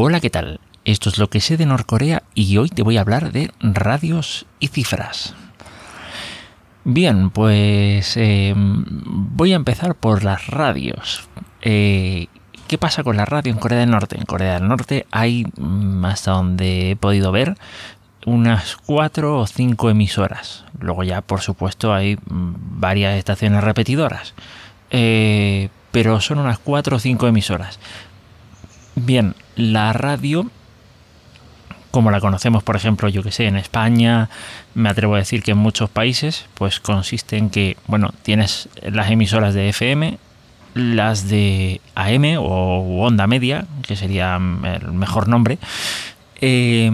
Hola, ¿qué tal? Esto es lo que sé de Norcorea y hoy te voy a hablar de radios y cifras. Bien, pues eh, voy a empezar por las radios. Eh, ¿Qué pasa con la radio en Corea del Norte? En Corea del Norte hay, mm, hasta donde he podido ver, unas cuatro o cinco emisoras. Luego ya, por supuesto, hay mm, varias estaciones repetidoras. Eh, pero son unas cuatro o cinco emisoras. Bien, la radio, como la conocemos, por ejemplo, yo que sé, en España, me atrevo a decir que en muchos países, pues consiste en que, bueno, tienes las emisoras de FM, las de AM o onda media, que sería el mejor nombre. Eh,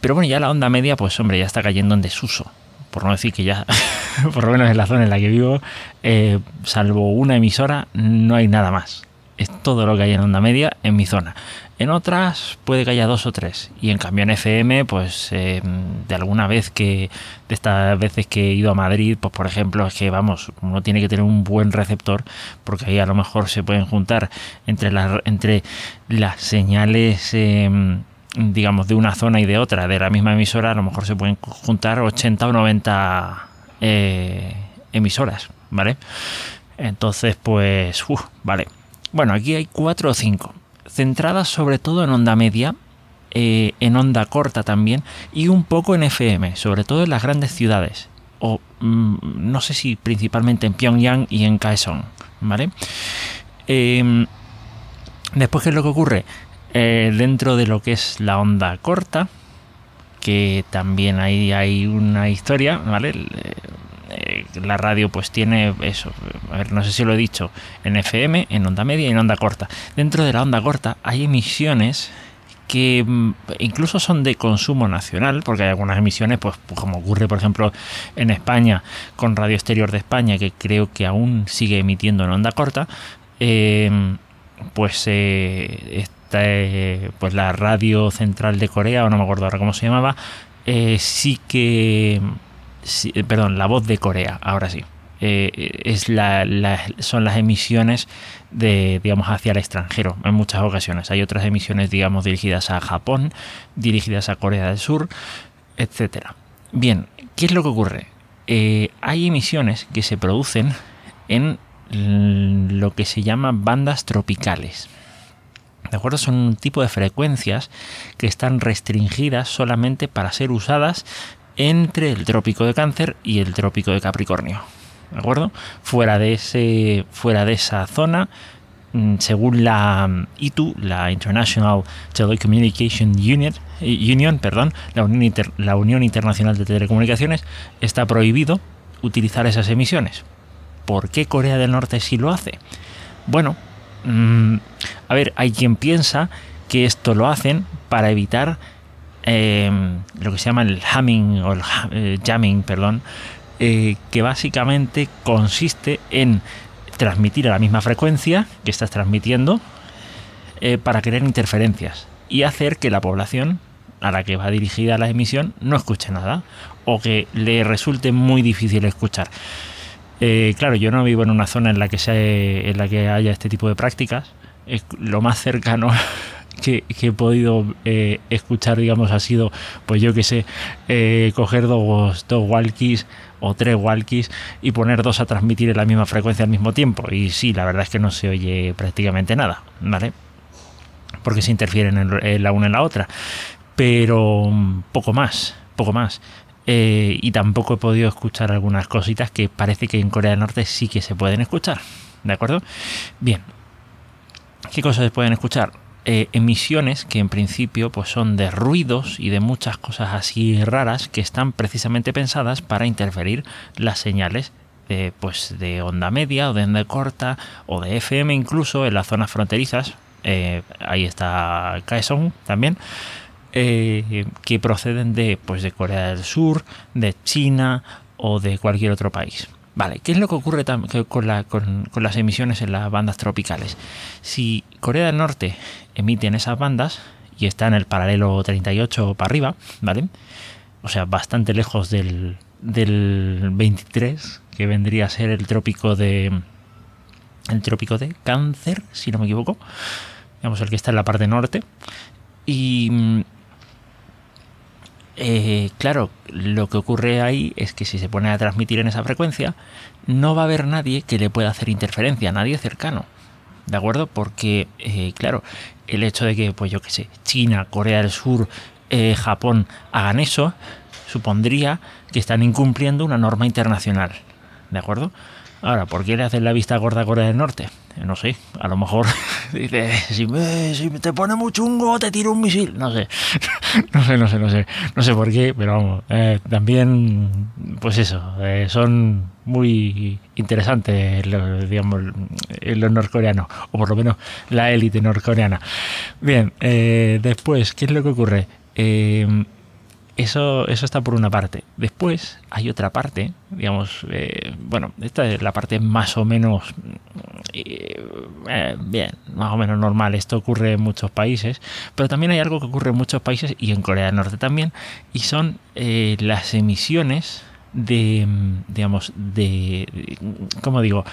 pero bueno, ya la onda media, pues hombre, ya está cayendo en desuso. Por no decir que ya, por lo menos en la zona en la que vivo, eh, salvo una emisora, no hay nada más es todo lo que hay en onda media en mi zona. En otras puede que haya dos o tres. Y en cambio en FM, pues eh, de alguna vez que, de estas veces que he ido a Madrid, pues por ejemplo, es que vamos, uno tiene que tener un buen receptor, porque ahí a lo mejor se pueden juntar entre las, entre las señales, em, digamos, de una zona y de otra, de la misma emisora, a lo mejor se pueden juntar 80 o 90 eh, emisoras, ¿vale? Entonces, pues, vale. Bueno, aquí hay cuatro o cinco, centradas sobre todo en onda media, eh, en onda corta también, y un poco en FM, sobre todo en las grandes ciudades, o mm, no sé si principalmente en Pyongyang y en Kaesong, ¿vale? Em, después, ¿qué es lo que ocurre? Eh, dentro de lo que es la onda corta, que también ahí hay una historia, ¿vale? Eh, la radio pues tiene eso, a ver, no sé si lo he dicho, en FM, en onda media y en onda corta. Dentro de la onda corta hay emisiones que mm, incluso son de consumo nacional, porque hay algunas emisiones, pues, como ocurre por ejemplo en España con Radio Exterior de España, que creo que aún sigue emitiendo en onda corta, em, pues eh, eh, pues la radio central de Corea, o no me acuerdo ahora cómo se llamaba, sí que eh, perdón, la voz de Corea, ahora sí. Eh, la, son las emisiones de, digamos, hacia el extranjero en muchas ocasiones. Hay otras emisiones, digamos, dirigidas a Japón, dirigidas a Corea del Sur, etcétera. Bien, ¿qué es lo que ocurre? Eh, hay emisiones que se producen en lo que se llama bandas tropicales. ¿De acuerdo? Son un tipo de frecuencias que están restringidas solamente para ser usadas entre el trópico de Cáncer y el trópico de Capricornio. ¿De acuerdo? Fuera de, ese, fuera de esa zona, mm, según la mm, ITU, la International Telecommunication eh, Union perdón, la, Unión la Unión Internacional de Telecomunicaciones, está prohibido utilizar esas emisiones. ¿Por qué Corea del Norte sí lo hace? Bueno, mm, a ver, hay quien piensa que esto lo hacen para evitar Em, lo que se llama el humming o el eh, jamming, perdón, eh, que básicamente consiste en transmitir a la misma frecuencia que estás transmitiendo eh, para crear interferencias y hacer que la población a la que va dirigida la emisión no escuche nada o que le resulte muy difícil escuchar. claro, yo no vivo en una zona en la que, en la que haya este tipo de prácticas. Lo más cercano que, he podido eh, escuchar, digamos, ha sido, pues yo que sé, eh, coger dos, dos walkies o tres walkies y poner dos a transmitir en la misma frecuencia al mismo tiempo. Y sí, la verdad es que no se oye prácticamente nada, ¿vale? Porque se interfieren en, la una en la otra. Pero mm, poco más, poco más. Eh, y tampoco he podido escuchar algunas cositas que parece que en Corea del Norte sí que se pueden escuchar. ¿De acuerdo? Bien. ¿Qué cosas se pueden escuchar? Eh, emisiones que en principio pues son de ruidos y de muchas cosas así raras que están precisamente pensadas para interferir las señales de, pues de onda media o de onda corta o de FM incluso en las zonas fronterizas eh, ahí está Kaesong también eh, que proceden de pues de Corea del Sur de China o de cualquier otro país Vale, ¿qué es lo que ocurre con, las emisiones en las bandas tropicales? Si Corea del Norte emite en esas bandas y está en el paralelo 38 para arriba, ¿vale? O sea, bastante lejos del, 23, que vendría a ser el trópico de. El trópico de Cáncer, si no me equivoco. Digamos, el que está en la parte norte. Y mm, eh, claro, lo que ocurre ahí es que si se pone a transmitir en esa frecuencia, no va a haber nadie que le pueda hacer interferencia, nadie cercano. ¿De acuerdo? Porque, eh, claro, el hecho de que, pues yo qué sé, China, Corea del Sur, eh, Japón hagan eso, supondría que están incumpliendo una norma internacional. ¿De acuerdo? Ahora, ¿por qué le hacen la vista gorda a Corea del Norte? Eh, no sé, a lo mejor dice, si, me, si te pone muy chungo, te tiro un misil. No sé, no sé, no sé, no sé. No sé por qué, pero vamos, eh, también, pues eso, eh, son muy interesantes, los, digamos, los norcoreanos, o por lo menos la élite norcoreana. Bien, después, ¿qué es lo que ocurre? Eso, eso está por una parte. Después hay otra parte, digamos, eh, bueno, esta es la parte más o menos eh, eh, bien, más o menos normal. Esto ocurre en muchos países, pero también hay algo que ocurre en muchos países y en Corea del Norte también, y son las emisiones de, digamos, de, ¿cómo digo?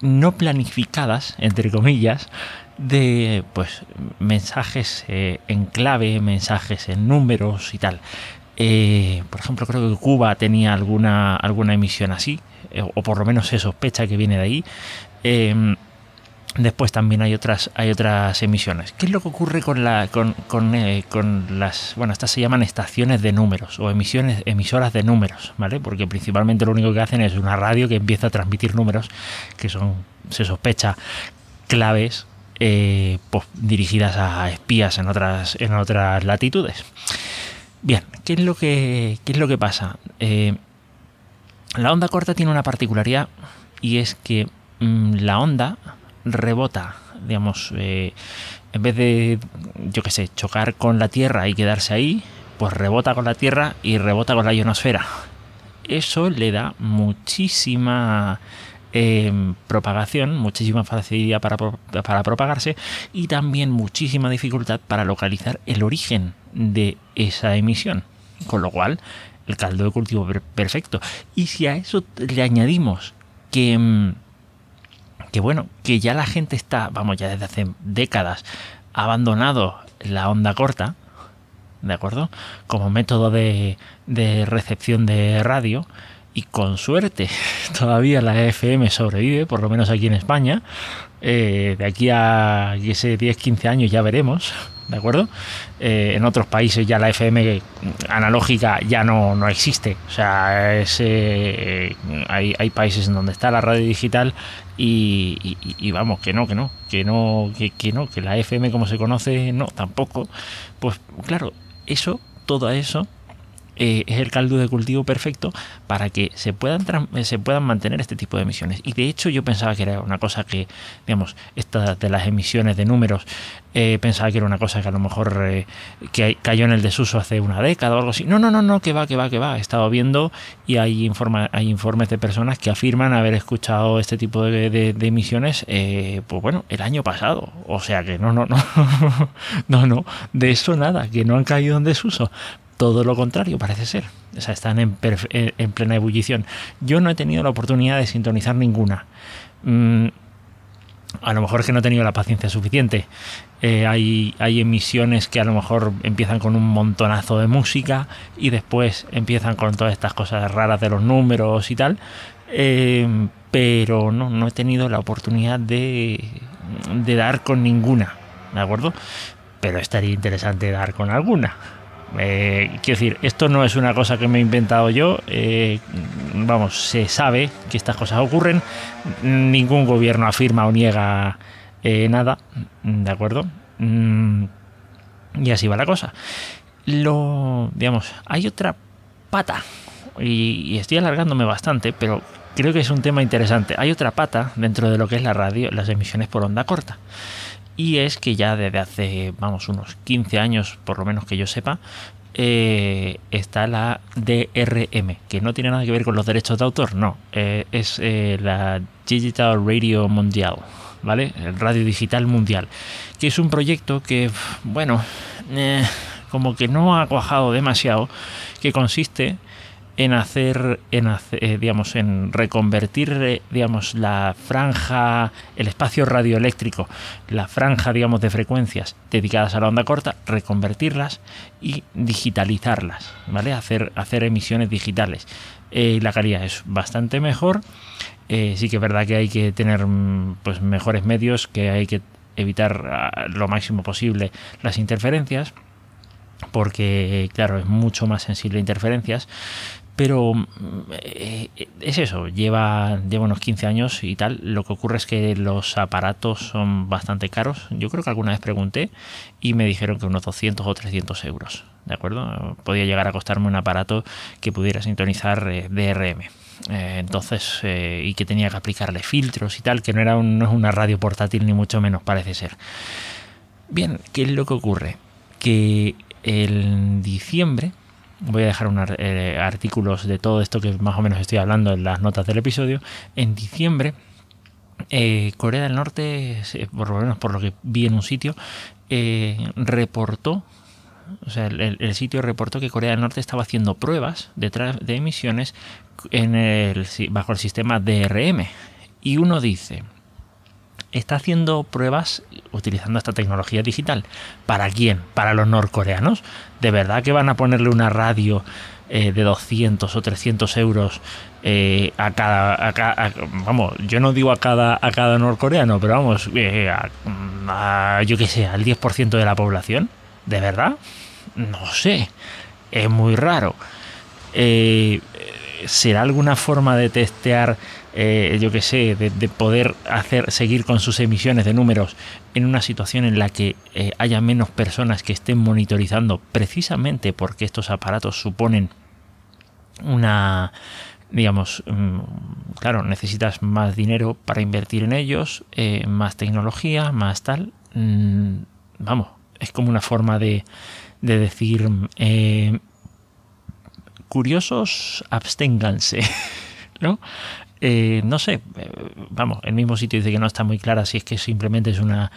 No planificadas, entre comillas, de pues mensajes eh, en clave, mensajes en números y tal. Eh, por ejemplo, creo que Cuba tenía alguna, alguna emisión así, eh, o por lo menos se sospecha que viene de ahí. Em, después también hay otras, hay otras emisiones. ¿Qué es lo que ocurre con, la, con, con, las... Bueno, estas se llaman estaciones de números o emisiones, emisoras de números, ¿vale? Porque principalmente lo único que hacen es una radio que empieza a transmitir números que son, se sospecha, claves eh, pues, dirigidas a espías en otras, en otras latitudes. Bien, ¿qué es lo que, es lo que pasa? Eh, la onda corta tiene una particularidad y es que mm, la onda rebota, digamos, eh, en vez de, yo qué sé, chocar con la Tierra y quedarse ahí, pues rebota con la Tierra y rebota con la ionosfera. Eso le da muchísima propagación, muchísima facilidad para, para propagarse y también muchísima dificultad para localizar el origen de esa emisión. Con lo cual, el caldo de cultivo perfecto. Y si a eso le añadimos que, mm, que bueno, que ya la gente está, vamos, ya desde hace décadas, abandonado la onda corta, ¿de acuerdo? Como método de, de recepción de radio, y con suerte todavía la FM sobrevive, por lo menos aquí en España. Eh, de aquí a ese 10-15 años ya veremos, ¿de acuerdo? Eh, en otros países ya la FM analógica ya no, no existe. O sea, eh, hay, hay, países en donde está la radio digital y, vamos, que no, que no, que no, que, que no, que la FM como se conoce, no, tampoco. Pues claro, eso, todo eso eh, es el caldo de cultivo perfecto para que se puedan, se puedan mantener este tipo de emisiones. Y de hecho yo pensaba que era una cosa que, digamos, esta de las emisiones de números, eh, pensaba que era una cosa que a lo mejor eh, que cayó en el desuso hace una década o algo así. No, no, no, no, que va, que va, que va. He estado viendo y hay, informa, hay informes de personas que afirman haber escuchado este tipo de, emisiones, pues bueno, el año pasado. O sea que no, no, no, no, no, de eso nada, que no han caído en desuso todo lo contrario, parece ser. O sea, están en, en, plena ebullición. Yo no he tenido la oportunidad de sintonizar ninguna. Mm, a lo mejor es que no he tenido la paciencia suficiente. Eh, hay, emisiones que a lo mejor empiezan con un montonazo de música y después empiezan con todas estas cosas raras de los números y tal. Eh, pero no, no he tenido la oportunidad de, de dar con ninguna. ¿De acuerdo? Pero estaría interesante dar con alguna. Eh, quiero decir, esto no es una cosa que me he inventado yo. Eh, vamos, se sabe que estas cosas ocurren. Ningún gobierno afirma o niega eh, nada. ¿De acuerdo? Mm, y así va la cosa. Lo, digamos, hay otra pata. Y, estoy alargándome bastante, pero creo que es un tema interesante. Hay otra pata dentro de lo que es la radio, las emisiones por onda corta y es que ya desde hace, vamos, unos 15 años, por lo menos que yo sepa, eh, está la DRM, que no tiene nada que ver con los derechos de autor, no, eh, es eh, la Digital Radio Mundial, ¿vale? El Radio Digital Mundial, que es un proyecto que, bueno, como que no ha cuajado demasiado, que consiste en hacer, en eh, digamos, en reconvertir, eh, digamos, la franja, el espacio radioeléctrico, la franja, digamos, de frecuencias dedicadas a la onda corta, reconvertirlas y digitalizarlas, ¿vale? Hacer, hacer emisiones digitales. Eh, la calidad es bastante mejor. sí que es verdad que hay que tener mm, pues, mejores medios, que hay que evitar ah, lo máximo posible las interferencias porque claro es mucho más sensible a interferencias pero mm, eh, es eso, lleva, lleva unos 15 años y tal. Lo que ocurre es que los aparatos son bastante caros. Yo creo que alguna vez pregunté y me dijeron que unos 200 o 300 euros. ¿De acuerdo? Podía llegar a costarme un aparato que pudiera sintonizar eh, DRM. Eh, entonces, y que tenía que aplicarle filtros y tal, que no era no es una radio portátil ni mucho menos, parece ser. Bien, ¿qué es lo que ocurre? Que en diciembre voy a dejar unos eh, artículos de todo esto que más o menos estoy hablando en las notas del episodio. En diciembre, eh, Corea del Norte, por lo menos por lo que vi en un sitio, eh, reportó, o sea, el, sitio reportó que Corea del Norte estaba haciendo pruebas detrás de emisiones bajo el sistema DRM. Y uno dice, está haciendo pruebas utilizando esta tecnología digital. ¿Para quién? ¿Para los norcoreanos? ¿De verdad que van a ponerle una radio eh, de 200 o 300 euros eh, a, cada, Vamos, yo no digo a cada, a cada norcoreano, pero vamos, eh, a, yo qué sé, al 10% de la población. ¿De verdad? No sé. Es muy raro. ¿Será alguna forma de testear eh, yo que sé, de, poder hacer, seguir con sus emisiones de números en una situación en la que eh, haya menos personas que estén monitorizando, precisamente porque estos aparatos suponen una digamos, mm, claro, necesitas más dinero para invertir en ellos, eh, más tecnología, más tal. Mm, vamos, es como una forma de, de decir, curiosos, absténganse, ¿no? Eh, no sé, eh, vamos, el mismo sitio dice que no está muy clara si es que simplemente es una,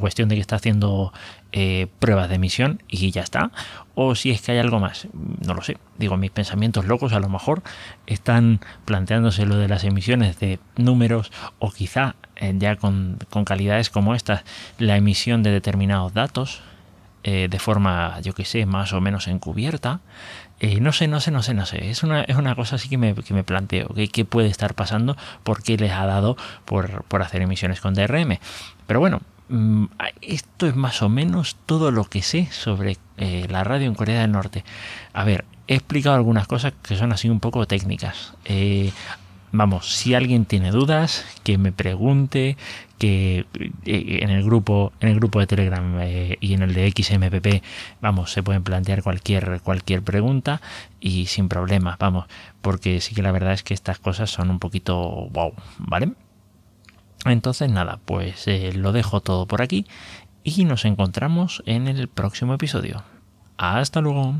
cuestión de que está haciendo eh, pruebas de emisión y ya está, o si es que hay algo más, no lo sé. Digo, mis pensamientos locos a lo mejor están planteándose lo de las emisiones de números o quizá ya con, con calidades como estas, la emisión de determinados datos, de forma, yo que sé, más o menos encubierta. Eh, no sé, no sé, no sé, no sé. Es una, es una cosa así que me, que me planteo. ¿Qué puede estar pasando? ¿Por qué les ha dado por, hacer emisiones con DRM? Pero bueno, mm, esto es más o menos todo lo que sé sobre eh, la radio en Corea del Norte. A ver, he explicado algunas cosas que son así un poco técnicas. Eh, vamos, si alguien tiene dudas, que me pregunte, que eh, en el grupo, en el grupo de Telegram eh, y en el de XMPP, vamos, se pueden plantear cualquier, cualquier pregunta y sin problemas, vamos, porque sí que la verdad es que estas cosas son un poquito wow, ¿vale? Entonces nada, pues eh, lo dejo todo por aquí y nos encontramos en el próximo episodio. Hasta luego.